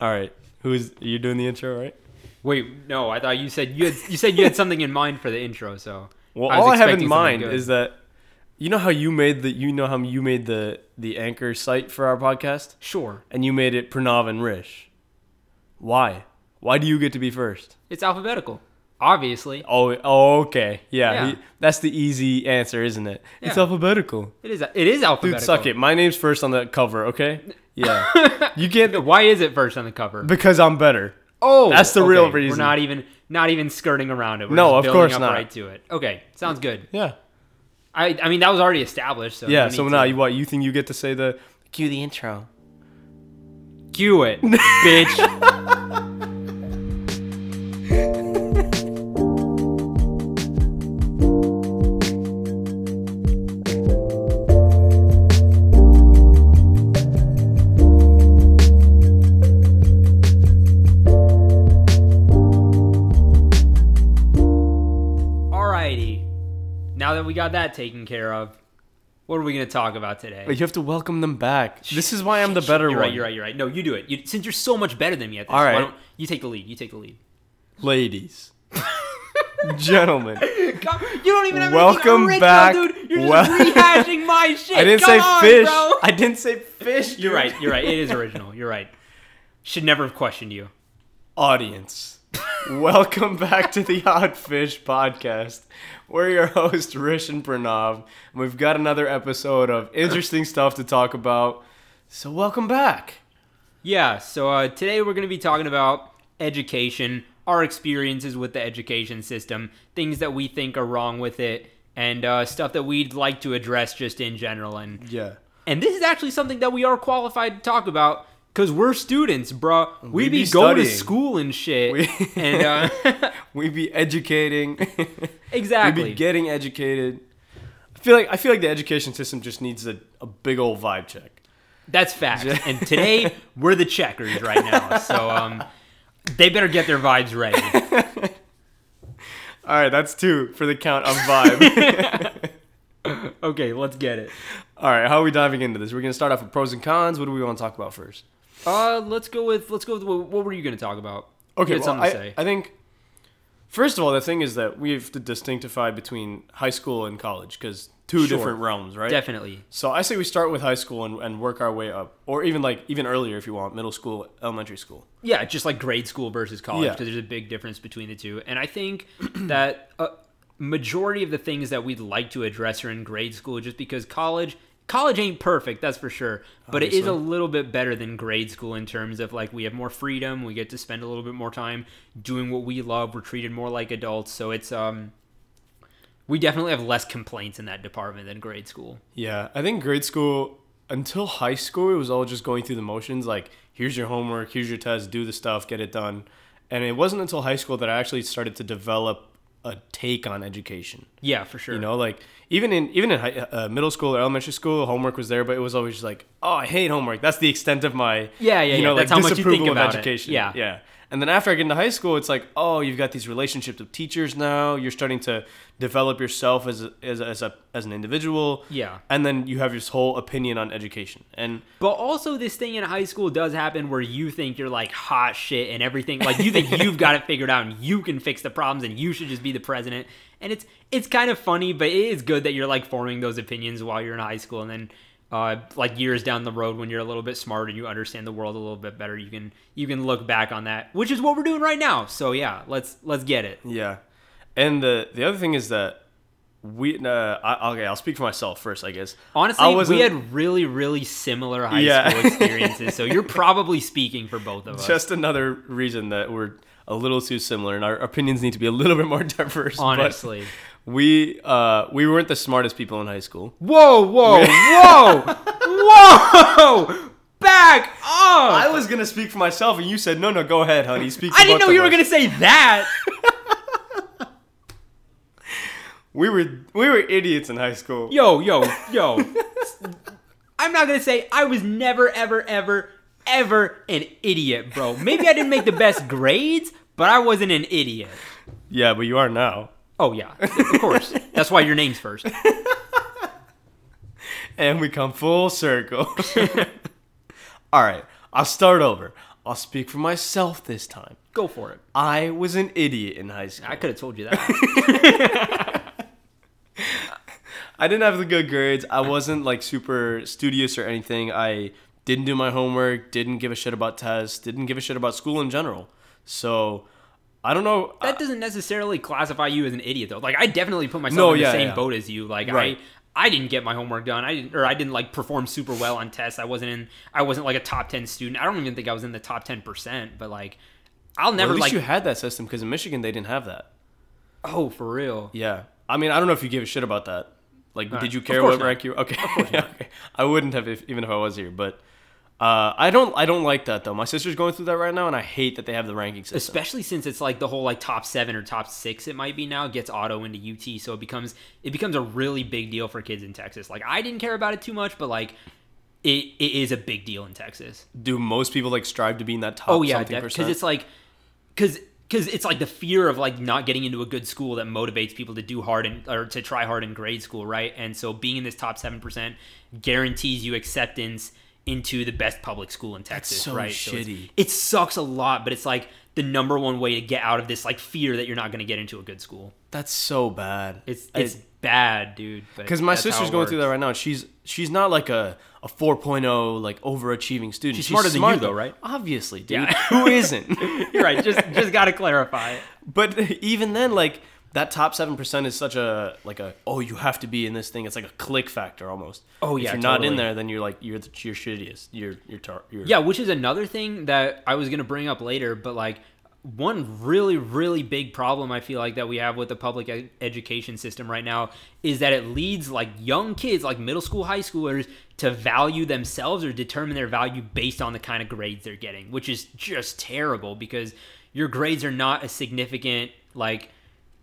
All right. Who's you doing the intro, right? Wait, no, I thought you said you had you said you had something in mind for the intro. So Well, I all I have in mind good. is that you know how you made the you know how you made the the anchor site for our podcast sure, and you made it Pranav and Rish. Why? Why do you get to be first? it's alphabetical, obviously. Oh, oh okay. Yeah, Yeah. he- that's the easy answer, isn't it? It's alphabetical. It is it is alphabetical. Dude, suck it. My name's first on the cover, okay? Yeah. you can't Why is it first on the cover? because I'm better. Oh, That's the real reason. We're not even not even skirting around it. We're No, of course up not. Right to it. Okay, sounds good. Yeah. I I mean that was already established. So Yeah, so now to you what? You think you get to say the cue the intro. cue it, bitch. taken care of, what are we gonna talk about today? But you have to welcome them back. This is why I'm the better you're one. Right, you're right. You're right. No, you do it. You, since you're so much better than me at this, All why don't you take the lead? You take the lead. Ladies, gentlemen, Come- you don't even have Welcome original, back. dude. You're just rehashing my shit. I didn't Come say on, fish. bro. I didn't say fish. You're right. You're right. It is original. You're right. Should never have questioned you. Audience, welcome back to the Odd Fish podcast. We're your host, Rish and Pranav. and We've got another episode of interesting stuff to talk about. So welcome back. Yeah. So uh, today we're going to be talking about education, our experiences with the education system, things that we think are wrong with it, and uh, stuff that we'd like to address just in general. And Yeah. And this is actually something that we are qualified to talk about because we're students, bro. We, We be, be going to school and shit. We- and uh, We be educating. exactly. We be getting educated. I feel like I feel like the education system just needs a, a big old vibe check. That's fact. and today we're the checkers right now. So um, they better get their vibes ready. All right, that's two for the count of vibe. Okay, let's get it. All right, how are we diving into this? We're gonna start off with pros and cons. What do we want to talk about first? Uh, let's go with let's go with what, what were you going to talk about? Okay, well, something I, to say. I think first of all, the thing is that we have to distinctify between high school and college because two Sure. different realms, right? Definitely. So I say we start with high school and, and work our way up, or even like even earlier if you want, middle school, elementary school. Yeah, just like grade school versus college, Yeah. because there's a big difference between the two. And I think that a majority of the things that we'd like to address are in grade school, just because college college ain't perfect, that's for sure. But it is a little bit better than grade school in terms of like we have more freedom, we get to spend a little bit more time doing what we love, we're treated more like adults. So it's um we definitely have less complaints in that department than grade school. Yeah, I think grade school until high school, it was all just going through the motions. Like, here's your homework, here's your test, do the stuff, get it done. And it wasn't until high school that I actually started to develop a take on education. Yeah, for sure. You know, like even in even in high, uh, middle school or elementary school, homework was there, but it was always just like, oh, I hate homework. That's the extent of my Yeah, yeah, you know, yeah. That's like how much you think about it. education. Yeah. yeah. And then after I get into high school, it's like, oh, you've got these relationships with teachers now. You're starting to develop yourself as a, as a, as, a, as an individual. Yeah. And then you have this whole opinion on education. And But also, this thing in high school does happen where you think you're like hot shit and everything. Like you think you've got it figured out and you can fix the problems and you should just be the president. And it's it's kind of funny, but it is good that you're like forming those opinions while you're in high school, and then uh, like years down the road when you're a little bit smarter and you understand the world a little bit better, you can you can look back on that, which is what we're doing right now. So yeah, let's let's get it. yeah. And the the other thing is that we uh, I, okay, I'll speak for myself first, I guess. Honestly, wasn't- we had really really similar high Yeah. school experiences, so you're probably speaking for both of us. Just another reason that we're a little too similar and our opinions need to be a little bit more diverse. Honestly. We uh, we weren't the smartest people in high school. Whoa, whoa, whoa, whoa! Back up! I was gonna speak for myself, and you said, "No, no, go ahead, honey. Speak." For I didn't know you were gonna say that. We were we were idiots in high school. Yo, yo, yo. I'm not gonna say I was never, ever, ever, ever an idiot, bro. Maybe I didn't make the best grades, but I wasn't an idiot. Yeah, but you are now, Oh yeah, of course. That's why your name's first. and we come full circle. All right, I'll start over. I'll speak for myself this time. Go for it. I was an idiot in high school. I could have told you that. I didn't have the good grades. I wasn't like super studious or anything. I didn't do my homework, didn't give a shit about tests, didn't give a shit about school in general. So I don't know. that doesn't necessarily classify you as an idiot though. Like I definitely put myself No, in the same yeah. boat as you. Like Right. I I didn't get my homework done. I didn't or I didn't like perform super well on tests. I wasn't in I wasn't like a top 10 student. I don't even think I was in the top 10%, but like I'll Well, never at least like you had that system because in Michigan they didn't have that. Oh, for real. Yeah. I mean, I don't know if you give a shit about that. Like, Uh, did you care what rank you? Okay. yeah, okay. I wouldn't have if, even if I was here, but uh, I don't. I don't like that though. My sister's going through that right now, and I hate that they have the ranking system. especially since it's like the whole like top seven or top six it might be now gets auto into UT, so it becomes it becomes a really big deal for kids in Texas. Like I didn't care about it too much, but like it, it is a big deal in Texas. Do most people like strive to be in that top Oh yeah, because it's like because because it's like the fear of like not getting into a good school that motivates people to do hard and or to try hard in grade school, right? And so being in this top seven percent guarantees you acceptance into the best public school in Texas, so right? shitty. it sucks a lot, but it's like the number one way to get out of this like fear that you're not going to get into a good school. That's so bad. It's I- it's bad, dude. because my sister's going through that right now. She's she's not like a a 4.0 like overachieving student. She's smarter than you, though, right? Obviously, dude. Yeah. Who isn't? You're right. Just just got to clarify it. but even then, like that top seven percent is such a like a oh you have to be in this thing. It's like a click factor almost. Oh, yeah, If you're not in there, then you're like you're the, you're shittiest. You're you're tar- you're Yeah, which is another thing that I was gonna bring up later, but like one really really big problem I feel like that we have with the public ed- education system right now is that it leads like young kids, like middle school, high schoolers, to value themselves or determine their value based on the kind of grades they're getting, which is just terrible because your grades are not a significant like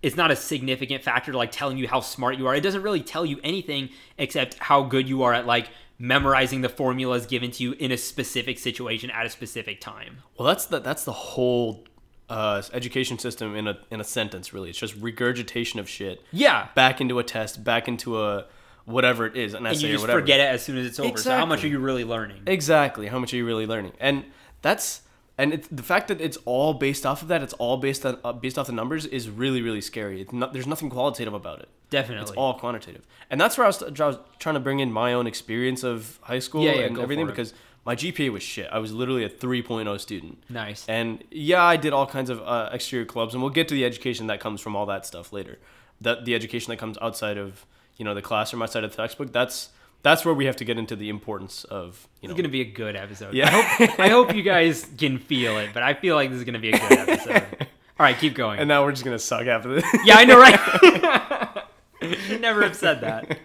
it's not a significant factor to like telling you how smart you are. It doesn't really tell you anything except how good you are at like memorizing the formulas given to you in a specific situation at a specific time. Well, that's the that's the whole uh, education system in a in a sentence. Really, it's just regurgitation of shit Yeah. back into a test, back into a whatever it is, an And essay you or just whatever. forget it as soon as it's over. So how much are you really learning? Exactly. How much are you really learning? And that's and it's the fact that it's all based off of that. It's all based on uh, based off the numbers is really really scary. It's not, there's nothing qualitative about it. Definitely. It's all quantitative, and that's where I was, I was trying to bring in my own experience of high school Yeah, yeah, and everything because my GPA was shit. I was literally a 3.0 student. Nice. And yeah, I did all kinds of uh, exterior clubs, and we'll get to the education that comes from all that stuff later. That the education that comes outside of you know the classroom, outside of the textbook. That's that's where we have to get into the importance of you know. It's gonna be a good episode. Yeah. I hope I hope you guys can feel it, but I feel like this is gonna be a good episode. All right, keep going. and now we're just gonna suck after this. yeah, I know, right? Should never have said that.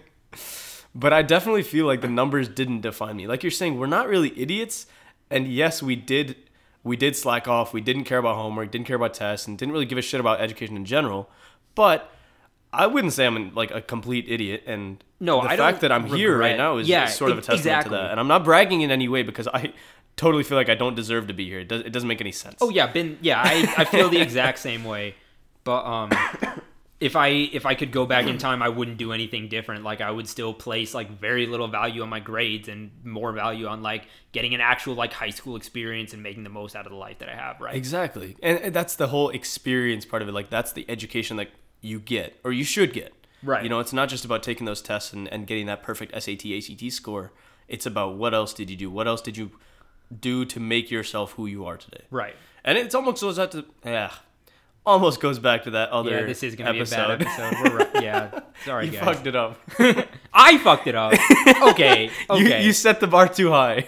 but I definitely feel like the numbers didn't define me. Like you're saying, we're not really idiots, and yes, we did we did slack off. We didn't care about homework, didn't care about tests, and didn't really give a shit about education in general. But I wouldn't say I'm like a complete idiot, and No, the I fact that I'm here right now is, Yeah, sort of a testament exactly. to that. And I'm not bragging in any way because I totally feel like I don't deserve to be here. It, does, it doesn't make any sense. Oh yeah, been yeah, I, I feel the exact same way. But um if I if I could go back in time, I wouldn't do anything different. Like I would still place like very little value on my grades and more value on like getting an actual like high school experience and making the most out of the life that I have, right? Exactly. And that's the whole experience part of it. Like that's the education that you get or you should get. Right. You know, it's not just about taking those tests and, and getting that perfect SAT, ACT score. It's about what else did you do? What else did you do to make yourself who you are today? Right. And it's almost goes out to yeah. Almost goes back to that other Yeah, this is gonna episode. be a bad episode. We're right. Yeah. Sorry you guys. fucked it up. I fucked it up. Okay. You, Okay. you set the bar too high.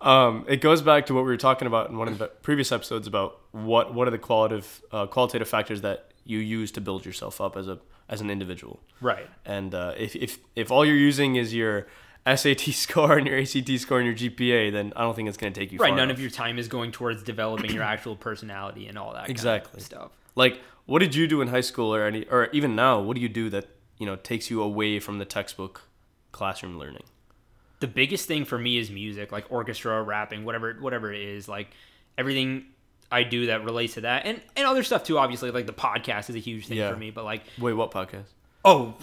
Um, it goes back to what we were talking about in one of the previous episodes about what what are the qualitative uh, qualitative factors that you use to build yourself up as a as an individual. right. And uh, if, if if all you're using is your SAT score and your ACT score and your GPA, then I don't think it's going to take you Right. None enough. of your time is going towards developing your actual personality and all that kind of Exactly. stuff. Like, what did you do in high school or any or even now? What do you do that you know takes you away from the textbook classroom learning? The biggest thing for me is music, like orchestra, rapping, whatever whatever it is, like everything I do that relates to that, and and other stuff too. Obviously, like the podcast is a huge thing Yeah. for me, but like Wait, what podcast? oh,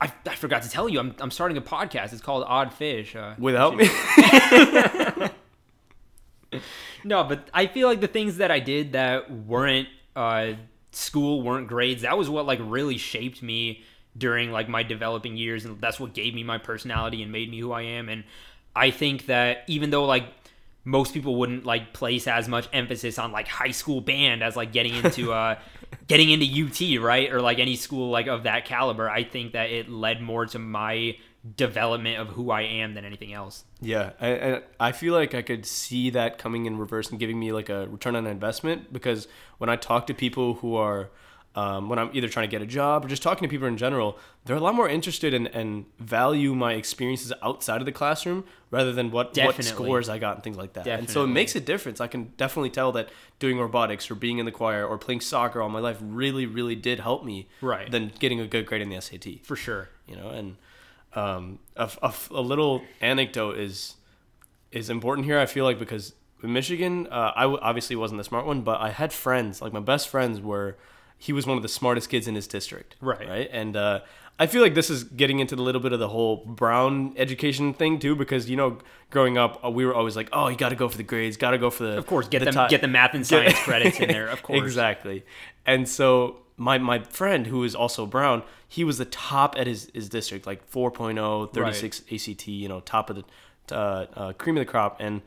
I, I forgot to tell you, I'm, I'm starting a podcast. It's called Odd Fish. Uh, Without me? no, but I feel like the things that I did that weren't uh, school, weren't grades. That was what like really shaped me during like my developing years, and that's what gave me my personality and made me who I am. And I think that even though like most people wouldn't like place as much emphasis on like high school band as like getting into uh getting into UT, right? Or like any school like of that caliber. I think that it led more to my development of who I am than anything else. Yeah, I, I I feel like I could see that coming in reverse and giving me like a return on investment because when I talk to people who are um, when I'm either trying to get a job or just talking to people in general, they're a lot more interested in and value my experiences outside of the classroom rather than what, what scores I got and things like that. Definitely. And so it makes a difference. I can definitely tell that doing robotics or being in the choir or playing soccer all my life really, really did help me Right. than getting a good grade in the SAT For sure. you know and um, a, a, a little anecdote is is important here i feel like because in michigan uh, i w- obviously wasn't the smart one but i had friends like my best friends were he was one of the smartest kids in his district Right. right and uh, i feel like this is getting into the little bit of the whole brown education thing too because you know growing up uh, we were always like oh you got to go for the grades got to go for the Of course, get the them top- get the math and science credits in there. Of course. Exactly. And so my my friend who is also brown, he was the top at his, his district, like 4.0, 36 ACT, you know, top of the uh, uh, cream of the crop. And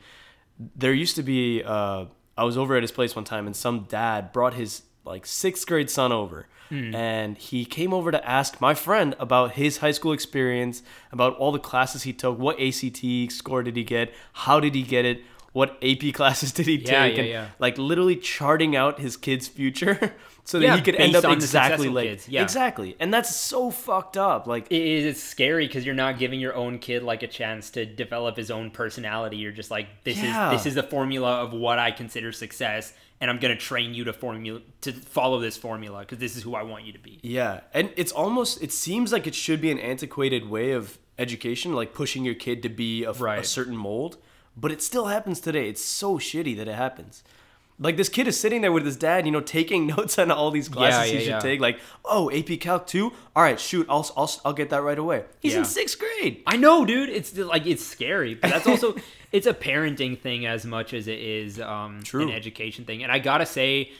there used to be, uh, I was over at his place one time, and some dad brought his like sixth grade son over. Hmm. And he came over to ask my friend about his high school experience, about all the classes he took, what ACT score did he get, how did he get it, what AP classes did he Yeah, take, yeah, and yeah. like literally charting out his kid's future so that he could end up exactly like exactly and that's so fucked up like It is it's scary because you're not giving your own kid like a chance to develop his own personality. You're just like this is this is the formula of what I consider success, and I'm gonna train you to formula to follow this formula because this is who I want you to be. yeah and it's almost it seems like it should be an antiquated way of education like pushing your kid to be of a Right. certain mold but it still happens today it's so shitty that it happens like this kid is sitting there with his dad, you know, taking notes on all these classes yeah, he should yeah. take. Like, oh, AP Calc two. All right, shoot, I'll I'll, I'll get that right away. He's Yeah. in sixth grade. I know, dude. It's like it's scary, but that's also it's a parenting thing as much as it is um, True. an education thing. And I gotta say,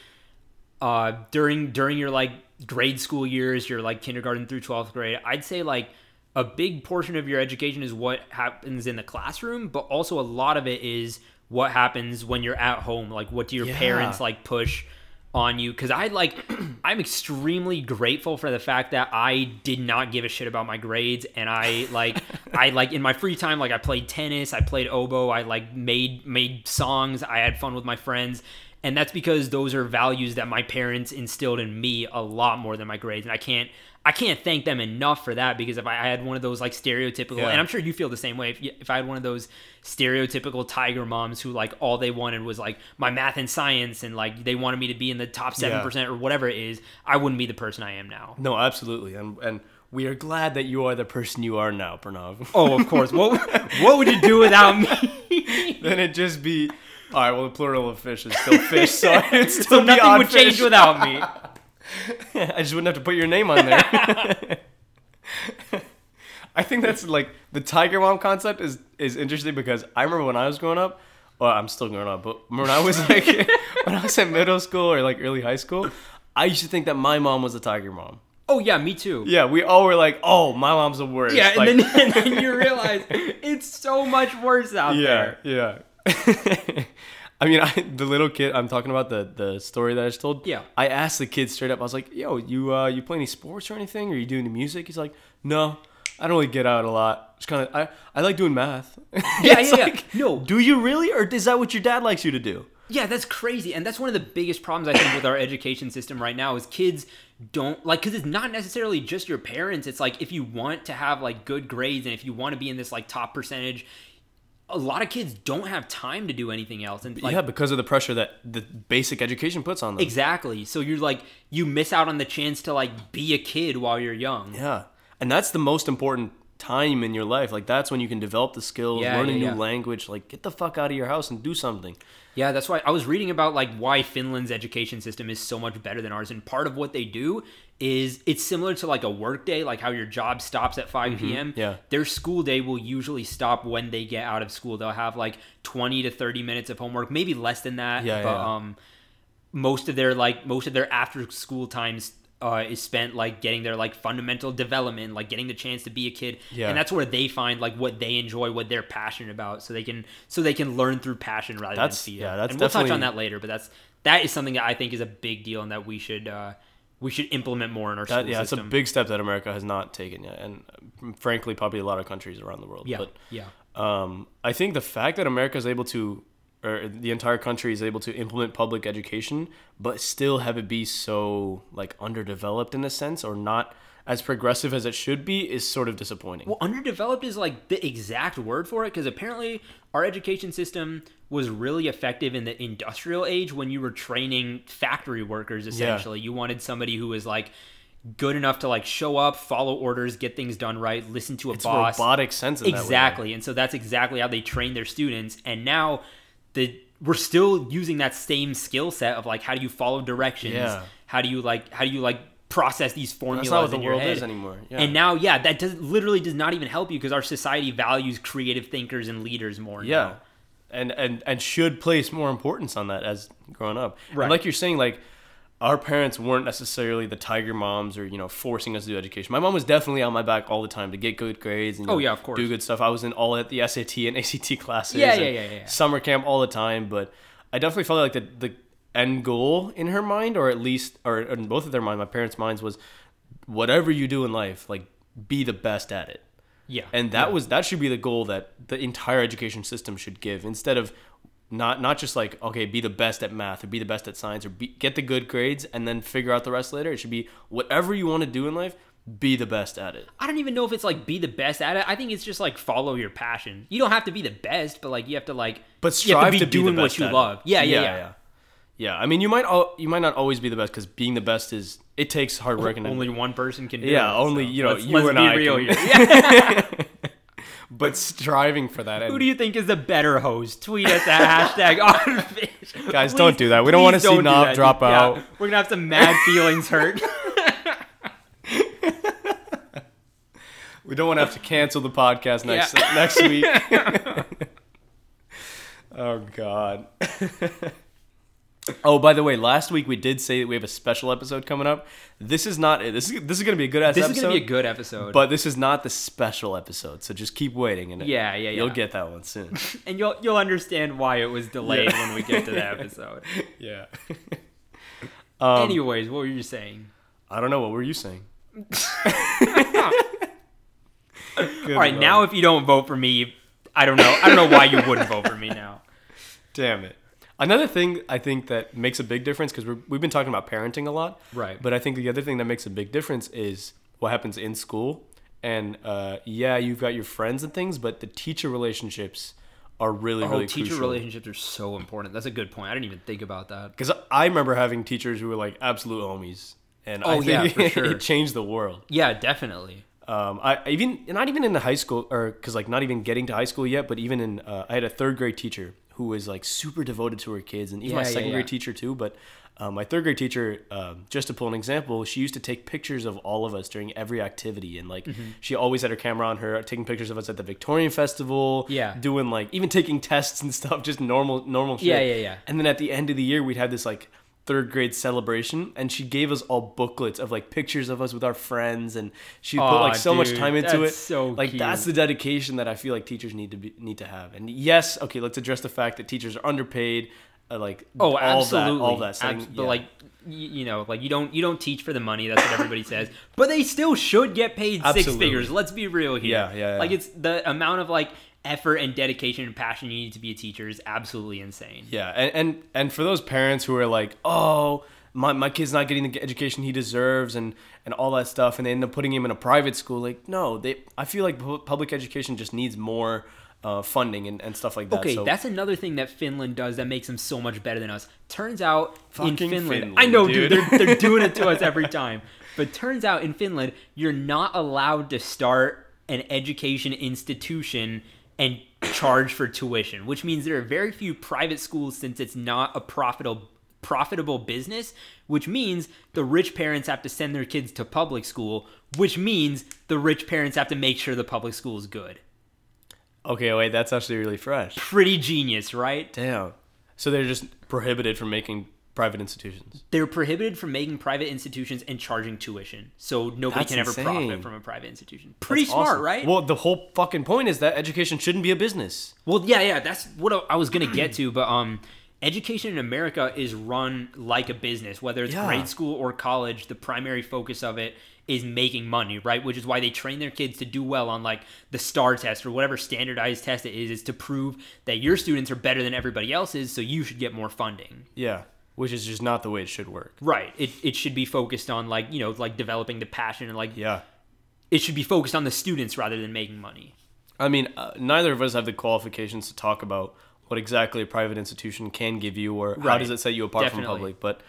uh, during during your like grade school years, your like kindergarten through twelfth grade, I'd say like a big portion of your education is what happens in the classroom, but also a lot of it is what happens when you're at home. Like, what do your Yeah. parents like push? on you because I like I'm extremely grateful for the fact that I did not give a shit about my grades and I like I like in my free time like I played tennis, I played oboe, I like made made songs, I had fun with my friends. And that's because those are values that my parents instilled in me a lot more than my grades. And I can't I can't thank them enough for that because if I had one of those like stereotypical Yeah. and I'm sure you feel the same way if, if I had one of those stereotypical tiger moms who like all they wanted was like my math and science and like they wanted me to be in the top 7% or whatever it is, I wouldn't be the person I am now. No, absolutely, and and we are glad that you are the person you are now, Pranav. Oh, of course. What what would you do without me? then it'd just be all right. Well, the plural of fish is still fish, so it'd still so nothing would change without me. I just wouldn't have to put your name on there. I think that's like the tiger mom concept is is interesting because I remember when I was growing up. Well, I'm still growing up, but when I was like when I was in middle school or like early high school, I used to think that my mom was a tiger mom. Oh yeah, me too. Yeah, we all were like, "Oh, my mom's the worst." Yeah, and, Like- then, and then you realize it's so much worse out yeah, there. yeah. I mean, I, the little kid I'm talking about the the story that I just told. Yeah. I asked the kid straight up. I was like, "Yo, you uh, you play any sports or anything? Or you doing any music?" He's like, "No, I don't really get out a lot. It's kind of I I like doing math." Yeah, yeah, yeah. No. Do you really, or is that what your dad likes you to do? Yeah, that's crazy, and that's one of the biggest problems I think with our education system right now is kids don't like because it's not necessarily just your parents. It's like if you want to have like good grades and if you want to be in this like top percentage, a lot of kids don't have time to do anything else, and like yeah, because of the pressure that the basic education puts on them. exactly. So you're like you miss out on the chance to like be a kid while you're young. Yeah, and that's the most important time in your life. Like that's when you can develop the skills, Yeah, learn a new yeah. language. Like get the fuck out of your house and do something. Yeah, that's why I was reading about like why Finland's education system is so much better than ours, and part of what they do is it's similar to like a work day, like how your job stops at 5 p.m. Mm-hmm. yeah. their school day will usually stop when they get out of school. They'll have like 20 to 30 minutes of homework, maybe less than that. Yeah, but yeah. um, most of their like most of their after school times uh, is spent like getting their like fundamental development, like getting the chance to be a kid, Yeah. and that's where they find like what they enjoy, what they're passionate about, so they can so they can learn through passion rather That's- than fear. yeah, that's and we'll touch on that later, but that's that is something that I think is a big deal and that we should uh, we should implement more in our That yeah, it's a big step that America has not taken yet, and uh, frankly, probably a lot of countries around the world. yeah, But yeah. um, I think the fact that America is able to, or the entire country is able to implement public education, but still have it be so like underdeveloped in a sense, or not as progressive as it should be, is sort of disappointing. Well, underdeveloped is like the exact word for it because apparently our education system was really effective in the industrial age when you were training factory workers. Essentially, you wanted somebody who was like good enough to like show up, follow orders, get things done right, listen to a it's boss. robotic sense exactly, and so that's exactly how they train their students. And now the we're still using that same skill set of like how do you follow directions? Yeah. How do you like how do you like process these formulas That's not what the in your world head? is anymore. Yeah. And now, yeah, that does literally does not even help you because our society values creative thinkers and leaders more. Yeah. now. And, and and should place more importance on that as growing up. Right. And like you're saying, like our parents weren't necessarily the tiger moms or you know forcing us to do education. My mom was definitely on my back all the time to get good grades and Oh, know, yeah, of course. do good stuff. I was in all at the SAT and ACT classes. Yeah, and yeah, yeah, yeah. Summer camp all the time, but I definitely felt like the the end goal in her mind, or at least, or in both of their mind, my parents' minds was, whatever you do in life, like be the best at it Yeah. and that Yeah. was that should be the goal that the entire education system should give instead of not not just like okay be the best at math or be the best at science or be, get the good grades and then figure out the rest later it should be whatever you want to do in life be the best at it I don't even know if it's like be the best at it. I think it's just like follow your passion. You don't have to be the best, but like you have to like but you have strive to be the doing best what you love. Yeah, yeah, yeah. yeah Yeah, I mean you might al- you might not always be the best because being the best is it takes hard work and Only one person can do Yeah, it. only, so you know, let's, you let's and be I real can- here. Yeah. but striving for that and Who do you think is the better host? Tweet us at hashtag OddFish. Guys, don't do that. We don't wanna see don't Nav drop Yeah, out. We're gonna have some mad feelings hurt. We don't want to have to cancel the podcast next Yeah. next week. oh God. Oh, by the way, last week we did say that we have a special episode coming up. This is not it. This is this is gonna be a good ass this episode. is gonna be a good episode. but this is not the special episode, so just keep waiting and Yeah, yeah, you'll get that one soon. and you'll you'll understand why it was delayed Yeah. when we get to that episode. yeah. um, Anyways, what were you saying? I don't know what were you saying. All right, Lord. now if you don't vote for me, I don't know. I don't know why you wouldn't vote for me now. Damn it. Another thing I think that makes a big difference because we've been talking about parenting a lot, Right. But I think the other thing that makes a big difference is what happens in school. And uh, yeah, you've got your friends and things, but the teacher relationships are really, Oh, really teacher crucial. relationships are so important. That's a good point. I didn't even think about that. Because I remember having teachers who were like absolute homies, and I Oh, think yeah, for sure. it changed the world. Yeah, definitely. Um, I I even not even in the high school or because like not even getting to high school yet, but even in uh, I had a third grade teacher who was like super devoted to her kids, and even my Yeah, yeah, second grade yeah. teacher too. But um, my third grade teacher, um, just to pull an example, she used to take pictures of all of us during every activity, and like Mm-hmm. she always had her camera on her, taking pictures of us at the Victorian Festival. Yeah. doing like even taking tests and stuff, just normal normal shit. Yeah, yeah, yeah. And then at the end of the year, we'd have this like third grade celebration, and she gave us all booklets of like pictures of us with our friends, and she put like so much time into that's it. so like that's the dedication that I feel like teachers need to be need to have. And yes, okay, let's address the fact that teachers are underpaid. Uh, like Oh, all absolutely. that, all that. Abs- But yeah. like, y- you know, like you don't you don't teach for the money. That's what everybody says. But they still should get paid six figures. Let's be real here. Yeah, yeah, yeah. Like it's the amount of like effort and dedication and passion you need to be a teacher is absolutely insane. Yeah, and, and and for those parents who are like, oh, my, my kid's not getting the education he deserves, and and all that stuff, and they end up putting him in a private school. Like, no, they. I feel like public education just needs more uh, funding and, and stuff like that. Okay, so, that's another thing that Finland does that makes them so much better than us. Turns out in Finland, Finland, I know, dude, dude. they're, they're doing it to us every time. But turns out in Finland, you're not allowed to start an education institution and charge for tuition, which means there are very few private schools since it's not a profitable profitable business, which means the rich parents have to send their kids to public school, which means the rich parents have to make sure the public school is good. Okay, wait, that's actually really fresh. Pretty genius, right? Damn. So they're just prohibited from making private institutions. They're prohibited from making private institutions and charging tuition. So nobody That's can ever insane. profit from a private institution. Pretty That's smart, awesome. right? Well, the whole fucking point is that education shouldn't be a business. Well, yeah, yeah, that's what I was gonna get to. But um, education in America is run like a business, whether it's Yeah. grade school or college. The primary focus of it is making money, right? Which is why they train their kids to do well on like the STAR test or whatever standardized test it is, is to prove that your students are better than everybody else's, so you should get more funding. Yeah, which is just not the way it should work. Right. It it should be focused on like you know like developing the passion and like Yeah. it should be focused on the students rather than making money. I mean, uh, neither of us have the qualifications to talk about what exactly a private institution can give you or how does it set you apart from Definitely. public. But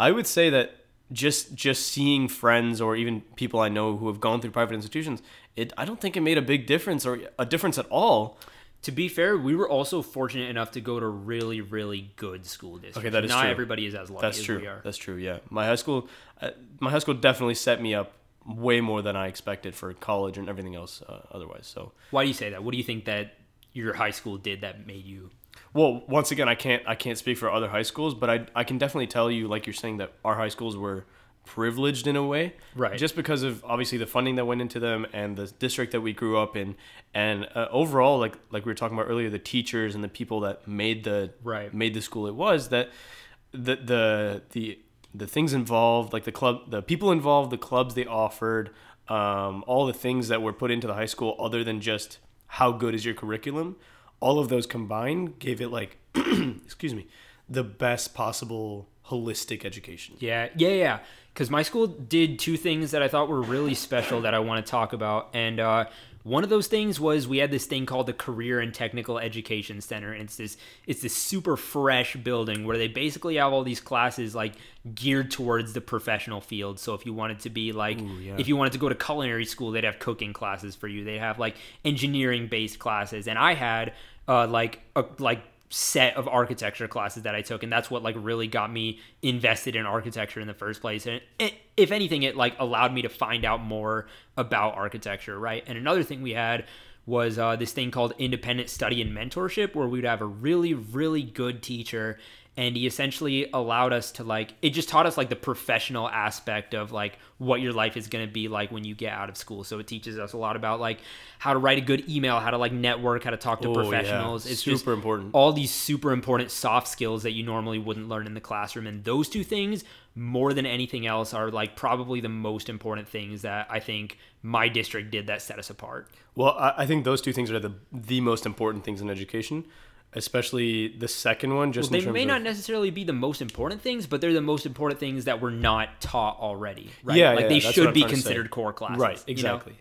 I would say that just just seeing friends or even people I know who have gone through private institutions, it I don't think it made a big difference or a difference at all. To be fair, we were also fortunate enough to go to really, really good school districts. Okay, that is Not true. everybody is as lucky That's as true. we are. That's true. Yeah, my high school, uh, my high school definitely set me up way more than I expected for college and everything else. Uh, otherwise, so Why do you say that? What do you think that your high school did that made you? Well, once again, I can't I can't speak for other high schools, but I I can definitely tell you, like you're saying, that our high schools were privileged in a way, Right. Just because of obviously the funding that went into them and the district that we grew up in, and uh, overall, like like we were talking about earlier, the teachers and the people that made the Right. made the school it was that the the the the things involved, like the club, the people involved, the clubs they offered, um, all the things that were put into the high school, other than just how good is your curriculum, all of those combined gave it like, excuse me, the best possible holistic education. Yeah, yeah, yeah. Because my school did two things that I thought were really special that I want to talk about, and uh, one of those things was we had this thing called the Career and Technical Education Center, and it's this it's this super fresh building where they basically have all these classes like geared towards the professional field. So if you wanted to be like, yeah. if you wanted to go to culinary school, they'd have cooking classes for you. They have like engineering based classes, and I had uh, like a like set of architecture classes that I took, and that's what like really got me invested in architecture in the first place. And it, if anything, it like allowed me to find out more about architecture, right? And another thing we had was uh, this thing called independent study and mentorship, where we'd have a really, really good teacher, and he essentially allowed us to like it just taught us like the professional aspect of like what your life is going to be like when you get out of school. So it teaches us a lot about like how to write a good email, how to like network, how to talk to Oh, yeah. professionals. It's just Super important. all these super important soft skills that you normally wouldn't learn in the classroom. And those two things, more than anything else, are like probably the most important things that I think my district did that set us apart. Well, I, I think those two things are the the most important things in education, especially the second one. Just They in terms may not necessarily be the most important things, but they're the most important things that were not taught already. Right? Yeah, like yeah, they should be trying to say. considered core classes. Right, you know? exactly.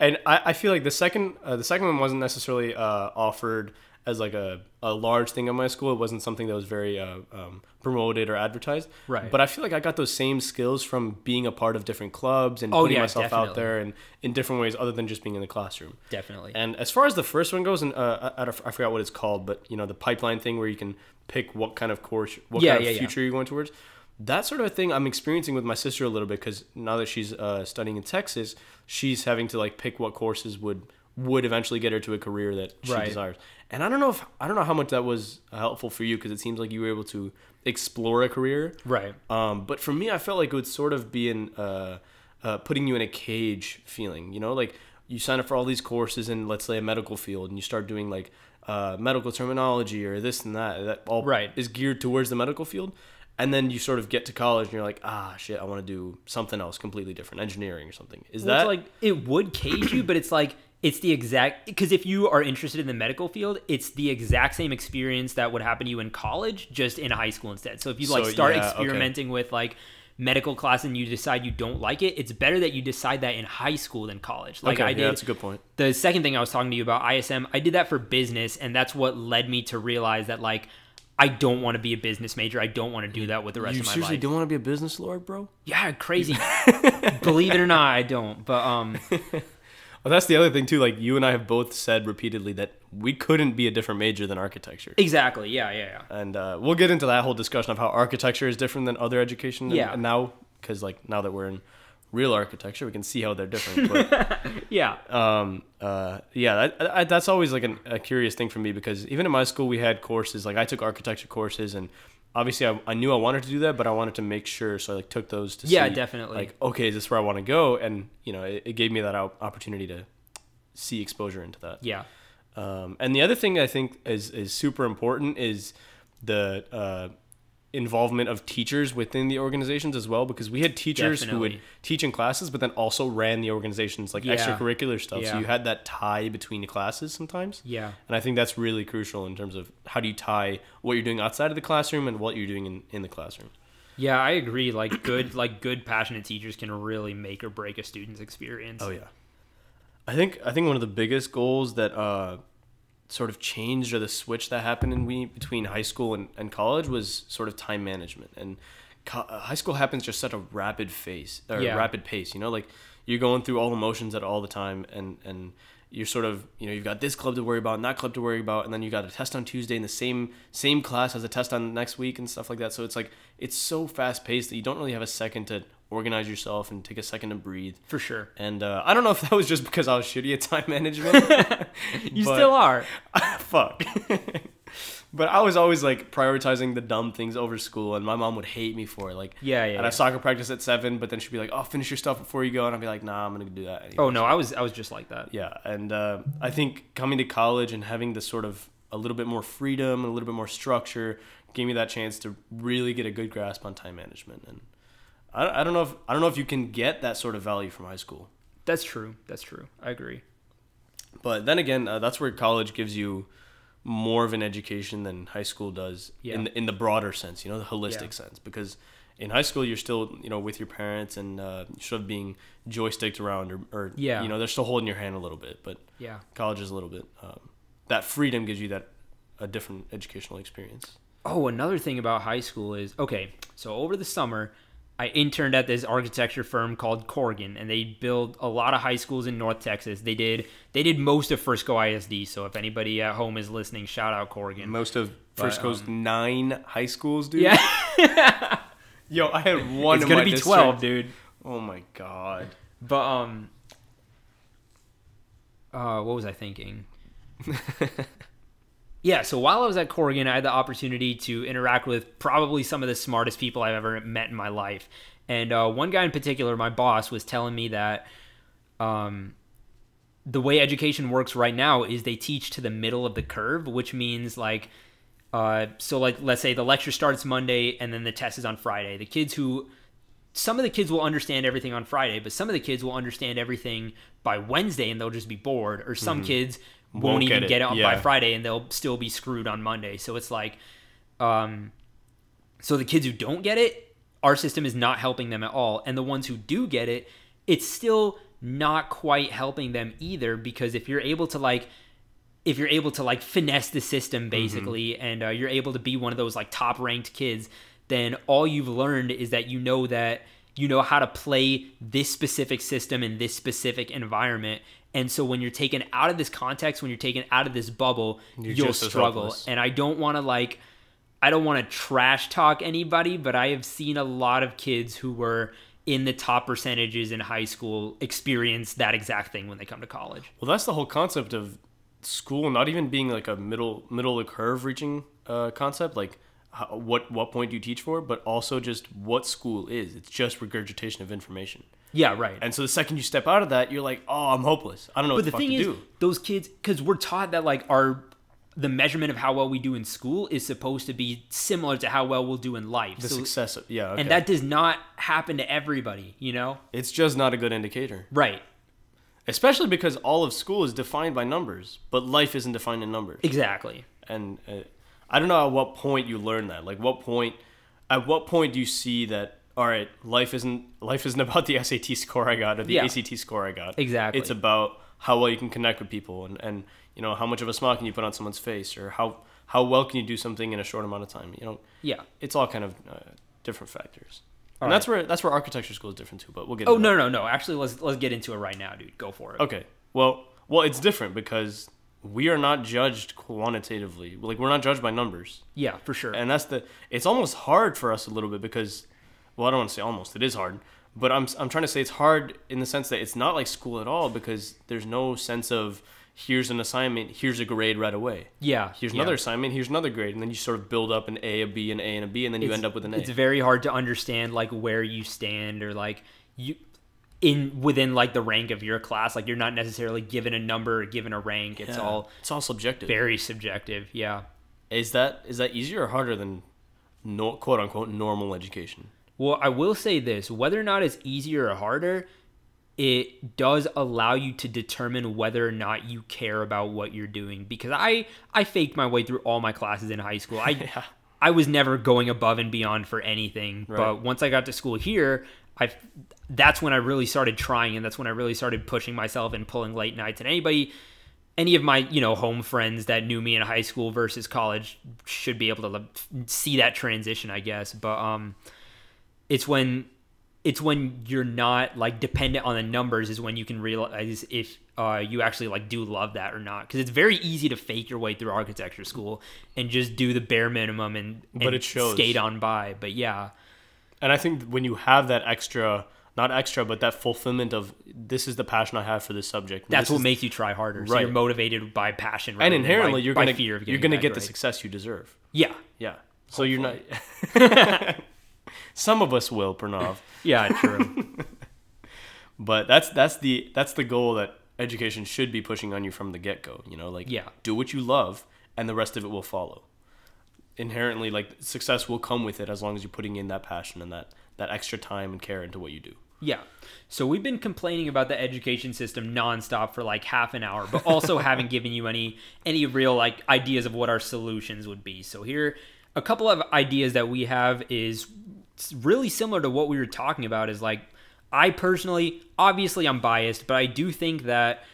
And I, I feel like the second uh, the second one wasn't necessarily uh, offered as like a, a large thing at my school. It wasn't something that was very uh, um, promoted or advertised. Right. But I feel like I got those same skills from being a part of different clubs and Oh, putting yeah, myself out there and in different ways other than just being in the classroom. Definitely. And as far as the first one goes, and uh, I, I forgot what it's called, but you know the pipeline thing where you can pick what kind of course, what Yeah, kind of yeah. future you're going towards. That sort of thing I'm experiencing with my sister a little bit because now that she's uh, studying in Texas, she's having to like pick what courses would would eventually get her to a career that she Right. desires. And I don't know if I don't know how much that was helpful for you because it seems like you were able to explore a career. right. Um, but for me, I felt like it would sort of be in uh, uh, putting you in a cage feeling. You know, like you sign up for all these courses in, let's say, a medical field, and you start doing like uh, medical terminology or this and that. That all Right. is geared towards the medical field. And then you sort of get to college, and you're like, ah, shit, I want to do something else completely different, engineering or something. Is Well, that it's like it would cage you, but it's like it's the exact because if you are interested in the medical field, it's the exact same experience that would happen to you in college, just in high school instead. So if you like So, start yeah, okay. experimenting with like medical class and you decide you don't like it, it's better that you decide that in high school than college. Like okay, I did. yeah, that's a good point. the second thing I was talking to you about ISM, I did that for business, and that's what led me to realize that like I don't want to be a business major. I don't want to do that with the rest You of my life. seriously life. don't want to be a business lord, bro? Yeah, crazy. Believe it or not, I don't. But um, Well, that's the other thing too. Like you and I have both said repeatedly that we couldn't be a different major than architecture, Exactly. Yeah, yeah, yeah. and uh, we'll get into that whole discussion of how architecture is different than other education. and- Yeah. And now, because like now that we're in real architecture, we can see how they're different. But Yeah. um, uh, yeah, that, I, that's always like an, a curious thing for me because even in my school we had courses like I took architecture courses and obviously I, I knew I wanted to do that, but I wanted to make sure, so I like took those to Yeah, see, definitely. like okay, is this where I want to go? And you know, it, it gave me that op- opportunity to see exposure into that. Yeah. Um, and the other thing I think is is super important is the uh, involvement of teachers within the organizations as well, because we had teachers who would teach in classes, but then also ran the organizations like Yeah. extracurricular stuff. So you had that tie between the classes sometimes. Yeah. And I think that's really crucial in terms of how do you tie what you're doing outside of the classroom and what you're doing in, in the classroom. Yeah, I agree. Like good, like good, passionate teachers can really make or break a student's experience. Oh yeah. I think I think one of the biggest goals that uh, sort of changed or the switch that happened in we between high school and, and college was sort of time management and co- uh, high school happens just such a rapid phase or Yeah. rapid pace you know like you're going through all emotions at all the time and and you're sort of you know you've got this club to worry about and that club to worry about and then you got a test on Tuesday and the same same class has a test on next week and stuff like that so it's like it's so fast paced that you don't really have a second to organize yourself and take a second to breathe For sure. and uh, I don't know if that was just because I was shitty at time management. You but- still are. Fuck. but I was always like prioritizing the dumb things over school, and my mom would hate me for it. Like, Yeah, yeah, I'd yeah. have soccer practice at seven, but then she'd be like, "Oh, finish your stuff before you go," and I'd be like, "Nah, I'm gonna do that." Anyway. Oh no, I was I was just like that. Yeah, and uh, I think coming to college and having this sort of a little bit more freedom, a little bit more structure, gave me that chance to really get a good grasp on time management. And I, I don't know if I don't know if you can get that sort of value from high school. That's true. That's true. I agree. But then again, uh, that's where college gives you more of an education than high school does Yeah. in the, in the broader sense, you know, the holistic Yeah. sense. Because in high school, you're still, you know, with your parents and uh, sort of being joysticked around, or, or Yeah. you know, they're still holding your hand a little bit. But Yeah. college is a little bit um, that freedom gives you that a different educational experience. Oh, another thing about high school is okay. So over the summer, I interned at this architecture firm called Corgan, and they build a lot of high schools in North Texas. They did they did most of Frisco ISD. So if anybody at home is listening, shout out Corgan. Most of But, Frisco's um, nine high schools, dude. Yeah, Yo, I had one. it's gonna be district. twelve, dude. Oh my god. But um, uh, what was I thinking? yeah, so while I was at Corgan, I had the opportunity to interact with probably some of the smartest people I've ever met in my life. And uh, one guy in particular, my boss, was telling me that um, the way education works right now is they teach to the middle of the curve, which means like, uh, so like let's say the lecture starts Monday and then the test is on Friday. The kids who some of the kids will understand everything on Friday, but some of the kids will understand everything by Wednesday and they'll just be bored. Or some kids won't, Mm-hmm. Won't even get it, get it on by. Friday and they'll still be screwed on Monday. So it's like, um, so the kids who don't get it, our system is not helping them at all. And the ones who do get it, it's still not quite helping them either because if you're able to like if you're able to like finesse the system basically and uh, you're able to be one of those like top ranked kids then all you've learned is that you know that you know how to play this specific system in this specific environment and so when you're taken out of this context when you're taken out of this bubble You're you'll struggle and i don't want to like i don't want to trash talk anybody but i have seen a lot of kids who were in the top percentages in high school experience that exact thing when they come to college Well, that's the whole concept of school not even being like a middle middle of the curve reaching uh, concept. Like, how, what what point do you teach for? But also just what school is. It's just regurgitation of information. Yeah right And so the second you step out of that, you're like, oh, I'm hopeless. I don't know but what the the, fuck thing to is do. those kids because we're taught that like our the measurement of how well we do in school is supposed to be similar to how well we'll do in life The So- success. Of, yeah. Okay. and that does not happen to everybody you know it's just not a good indicator. right Especially because all of school is defined by numbers, but life isn't defined in numbers. exactly and uh, I don't know at what point you learn that. Like, what point? At what point do you see that? All right, life isn't life isn't about the SAT score I got or the Yeah. ACT score I got. Exactly. It's about how well you can connect with people and and you know how much of a smile can you put on someone's face or how how well can you do something in a short amount of time. You know, yeah it's all kind of uh, different factors. All and that's where that's where architecture school is different too. But we'll get. oh into no no no actually let's let's get into it right now dude go for it. Okay, Well, well, it's different because we are not judged quantitatively. Like we're not judged by numbers. Yeah, for sure. and that's the it's almost hard for us a little bit because well i don't want to say almost it is hard but i'm, I'm trying to say it's hard in the sense that it's not like school at all because there's no sense of here's an assignment here's a grade right away yeah, here's yeah. another assignment here's another grade and then you sort of build up an a a b an a and a b and then you It's- end up with an a It's very hard to understand like where you stand or like you in within like the rank of your class. Like you're not necessarily given a number or given a rank. It's Yeah. all it's all subjective very subjective. Yeah. is that is that easier or harder than no, quote unquote normal education Well, I will say this: whether or not it's easier or harder, it does allow you to determine whether or not you care about what you're doing. Because I I faked my way through all my classes in high school. I Yeah. I was never going above and beyond for anything. Right. But once I got to school here, I that's when I really started trying, and that's when I really started pushing myself and pulling late nights. And anybody. Any of my, you know, home friends that knew me in high school versus college should be able to see that transition, I guess. But um, it's when it's when you're not like dependent on the numbers is when you can realize if uh, you actually like do love that or not because it's very easy to fake your way through architecture school and just do the bare minimum and, and But it shows. skate on by but yeah And I think when you have that extra, not extra, but that fulfillment of this is the passion I have for this subject. that's this what is- makes you try harder so Right. you're motivated by passion and by- inherently you're by gonna fear of you're gonna get the success you deserve. yeah Yeah. So you're not. Some of us will, Pranav, yeah true but that's that's the that's the goal that education should be pushing on you from the get go. You know, like Yeah. do what you love, and the rest of it will follow. Inherently, like success will come with it as long as you're putting in that passion and that that extra time and care into what you do. Yeah. So we've been complaining about the education system nonstop for like half an hour, but also haven't given you any any real like ideas of what our solutions would be. So here a couple of ideas that we have is really similar to what we were talking about is like I personally obviously I'm biased, but I do think that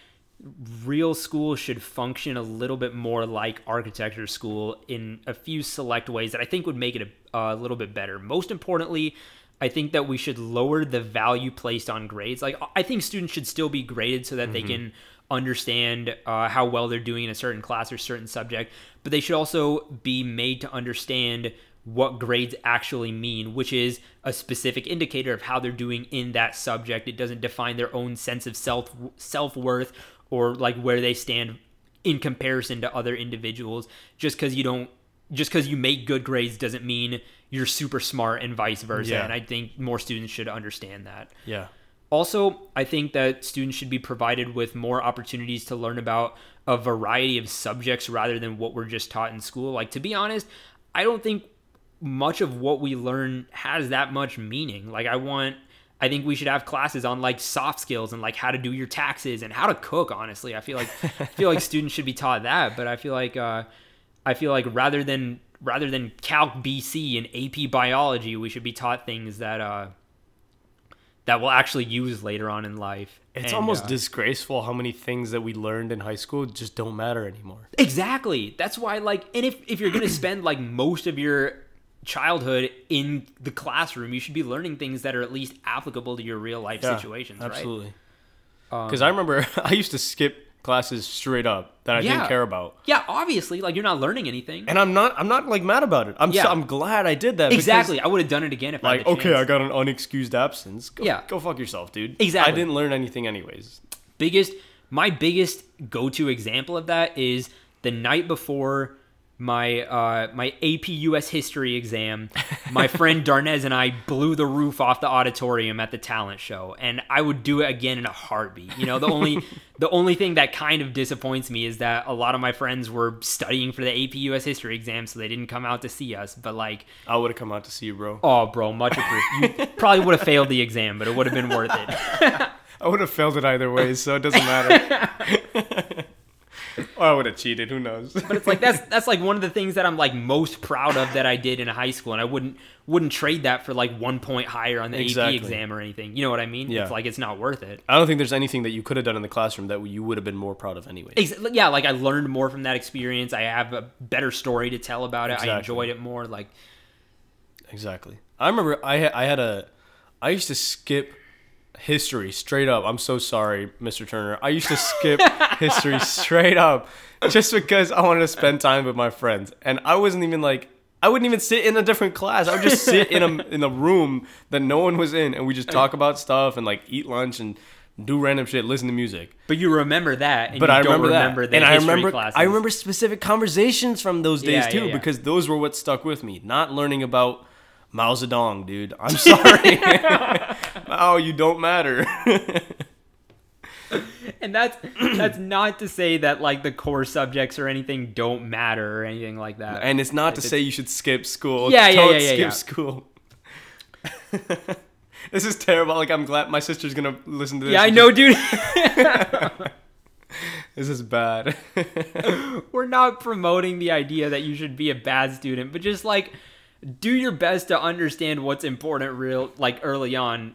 real school should function a little bit more like architecture school in a few select ways that I think would make it a, a little bit better. Most importantly, I think that we should lower the value placed on grades. Like I think students should still be graded so that they can understand uh, how well they're doing in a certain class or certain subject, but they should also be made to understand what grades actually mean, which is a specific indicator of how they're doing in that subject. It doesn't define their own sense of self self worth or like where they stand in comparison to other individuals. Just because you don't, just because you make good grades doesn't mean you're super smart and vice versa. Yeah. And I think more students should understand that. Yeah. Also, I think that students should be provided with more opportunities to learn about a variety of subjects rather than what we're just taught in school. Like, to be honest, I don't think much of what we learn has that much meaning. Like, I want, I think we should have classes on like soft skills and like how to do your taxes and how to cook. Honestly, I feel like, I feel like students should be taught that, but I feel like, uh, I feel like rather than rather than Calc BC and AP biology, we should be taught things that uh, that we'll actually use later on in life. It's And, almost uh, disgraceful how many things that we learned in high school just don't matter anymore. exactly. That's why, like, and if if you're gonna spend like most of your childhood in the classroom, you should be learning things that are at least applicable to your real life situations, right? Um, absolutely. Because I remember I used to skip classes straight up that I Yeah. didn't care about. Yeah, obviously, like you're not learning anything. And I'm not I'm not like mad about it. I'm Yeah. so, I'm glad I did that. because, exactly. I would have done it again if I Like the okay, I got an unexcused absence. Go, Yeah. go fuck yourself, dude. Exactly. I didn't learn anything anyways. biggest my biggest go-to example of that is the night before my uh, my AP US history exam, my friend Darnez and I blew the roof off the auditorium at the talent show, and I would do it again in a heartbeat. You know, the only the only thing that kind of disappoints me is that a lot of my friends were studying for the AP US history exam, so they didn't come out to see us. But like, I would have come out to see you, bro. oh, bro, much appreciated. You probably would have failed the exam, but it would have been worth it. I would have failed it either way, so it doesn't matter. Or I would have cheated. Who knows? But it's like that's that's like one of the things that I'm like most proud of that I did in high school, and I wouldn't wouldn't trade that for like one point higher on the Exactly. AP exam or anything. You know what I mean? Yeah. It's like it's not worth it. I don't think there's anything that you could have done in the classroom that you would have been more proud of anyway. Ex- yeah, like I learned more from that experience. I have a better story to tell about it. I enjoyed it more. Like Exactly. I remember I I had a I used to skip history straight up. I'm so sorry, Mr. Turner. I used to skip history straight up just because I wanted to spend time with my friends, and I wasn't even like. I wouldn't even sit in a different class. I would just sit in a in a room that no one was in, and we just talk about stuff and like eat lunch and do random shit, listen to music. But you remember that, and But you I don't remember, remember that, the and I remember classes. I remember specific conversations from those days Yeah, yeah, too, yeah. because those were what stuck with me. Not learning about Mao Zedong, dude. I'm sorry, Mao, you don't matter. and that's that's not to say that like the core subjects or anything don't matter or anything like that. and it's not to it's- say you should skip school. Yeah, yeah, Don't yeah, yeah, skip yeah. school. this is terrible. Like I'm glad my sister's gonna listen to this. yeah, I know, dude. This is bad. We're not promoting the idea that you should be a bad student, but just like do your best to understand what's important real like early on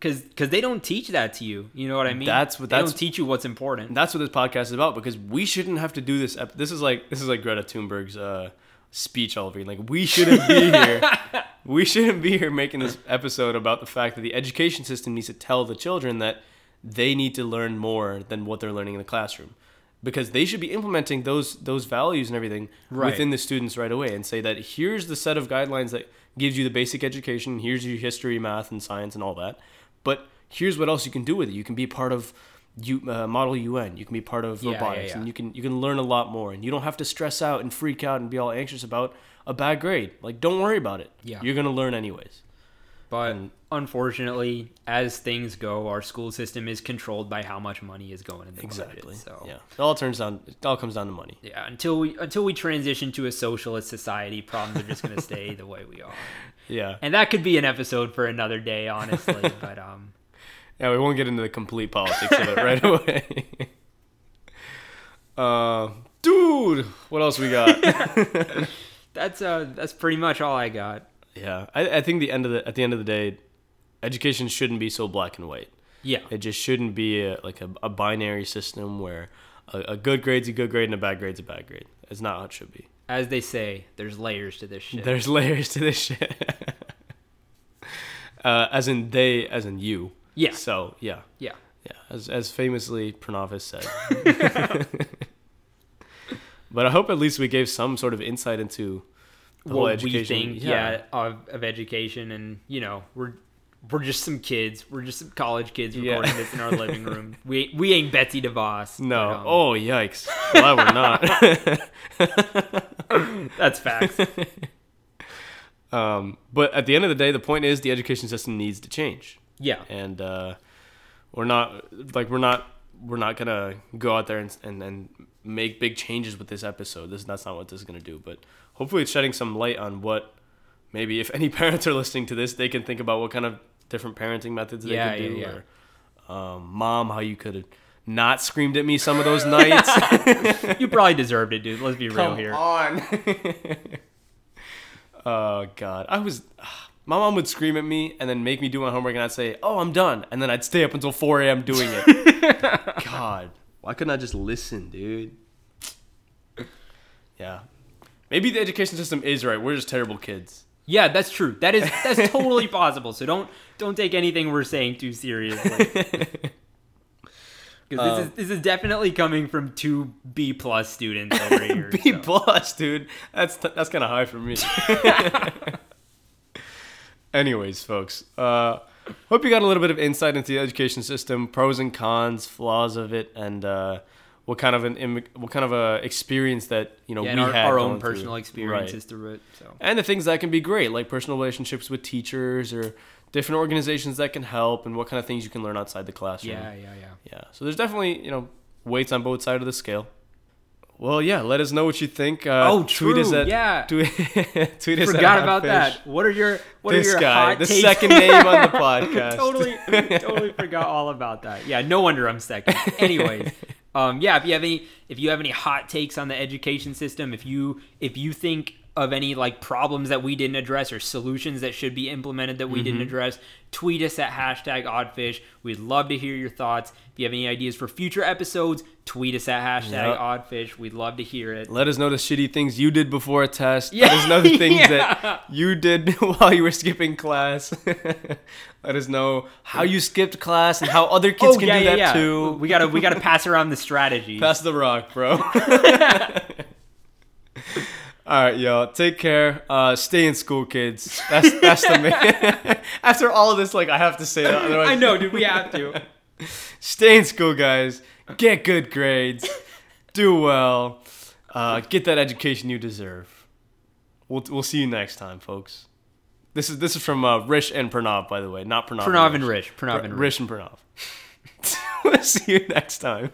cuz cuz they don't teach that to you. You know what I mean? That's what- they that's- don't teach you what's important. that's what this podcast is about because we shouldn't have to do this. Ep- this is like this is like Greta Thunberg's uh, speech all over. Like we shouldn't be here. we shouldn't be here making this episode about the fact that the education system needs to tell the children that they need to learn more than what they're learning in the classroom. Because they should be implementing those those values and everything Right. within the students right away and say that here's the set of guidelines that gives you the basic education, here's your history, math, and science and all that. But here's what else you can do with it. You can be part of U, uh, Model UN. You can be part of Yeah, yeah, robotics, yeah. and you can you can learn a lot more. And you don't have to stress out and freak out and be all anxious about a bad grade. Like, don't worry about it. Yeah. you're gonna learn anyways. But unfortunately, as things go, our school system is controlled by how much money is going in the Exactly. budget. So Yeah, it all turns down. It all comes down to money. yeah, until we until we transition to a socialist society, problems are just going to stay the way we are. Yeah, And that could be an episode for another day, honestly. but um, yeah. We won't get into the complete politics of it right away. uh, dude, what else we got? that's uh that's pretty much all I got. Yeah, I, I think the end of the at the end of the day, education shouldn't be so black and white. Yeah, It just shouldn't be a, like a, a binary system where a, a good grade's a good grade and a bad grade's a bad grade. It's not how it should be. as they say, there's layers to this shit. There's layers to this shit. uh, as in they, as in you. Yeah. So yeah, yeah, yeah. As as famously Pranav has said. but I hope at least we gave some sort of insight into the whole what education. we think, yeah, of, of education, and you know, we're we're just some kids. We're just some college kids Yeah. recording this in our living room. We we ain't Betsy DeVos. No. but, um, oh yikes! Glad we're not. that's facts. Um, but at the end of the day, the point is the education system needs to change, Yeah, and uh, we're not like we're not we're not gonna go out there and and, and make big changes with this episode. This that's not what this is gonna do. But hopefully, it's shedding some light on what maybe if any parents are listening to this, they can think about what kind of different parenting methods they Yeah, could do. yeah, Or um, mom, how you could have not screamed at me some of those nights. you probably deserved it, dude. Let's be real Come here. on. oh god, I was. My mom would scream at me and then make me do my homework, and I'd say, "Oh, I'm done," and then I'd stay up until 4 a.m. doing it. god, why couldn't I just listen, dude? Yeah, maybe the education system is right. We're just terrible kids. Yeah, that's true. That is that's totally possible. So don't don't take anything we're saying too seriously. Because this Um, is this is definitely coming from two B plus students over here. B so. plus, dude. That's that's kind of high for me. Anyways, folks, uh, hope you got a little bit of insight into the education system, pros and cons, flaws of it, and uh, what kind of an im- what kind of a experience that you know Yeah, we our, had our own through. personal Right. experiences through it. So and the things that can be great, like personal relationships with teachers or different organizations that can help, and what kind of things you can learn outside the classroom. yeah, yeah, yeah. Yeah. So there's definitely, you know, weights on both sides of the scale. Well, yeah, let us know what you think. Uh, Oh, tweet us true, at, yeah. Tweet, tweet us Forgot about OddFish. that. What are your what This are your guy, hot the takes? second name on the podcast. totally, totally forgot all about that. Yeah, no wonder I'm second. Anyways, um, yeah, if you have any, if you have any hot takes on the education system, if you if you think of any like problems that we didn't address or solutions that should be implemented that we didn't Mm-hmm. address, tweet us at hashtag OddFish. We'd love to hear your thoughts. If you have any ideas for future episodes, tweet us at hashtag Yep. OddFish. We'd love to hear it. Let us know the shitty things you did before a test. Yeah. Let us know the things Yeah. that you did while you were skipping class. Let us know how you skipped class and how other kids can do that too. We gotta we gotta pass around the strategy. Pass the rock, bro. All right, yo. Take care. Uh, stay in school, kids. That's that's the main. After all of this, like I have to say that. Otherwise, I know, dude. We have to. Stay in school, guys. Get good grades. Do well. Uh, get that education you deserve. We'll we'll see you next time, folks. This is this is from uh, Rish and Pranav, by the way, not Pranav. Pranav and Rish. Pranav and Rish. Rish and Pranav. we'll see you next time.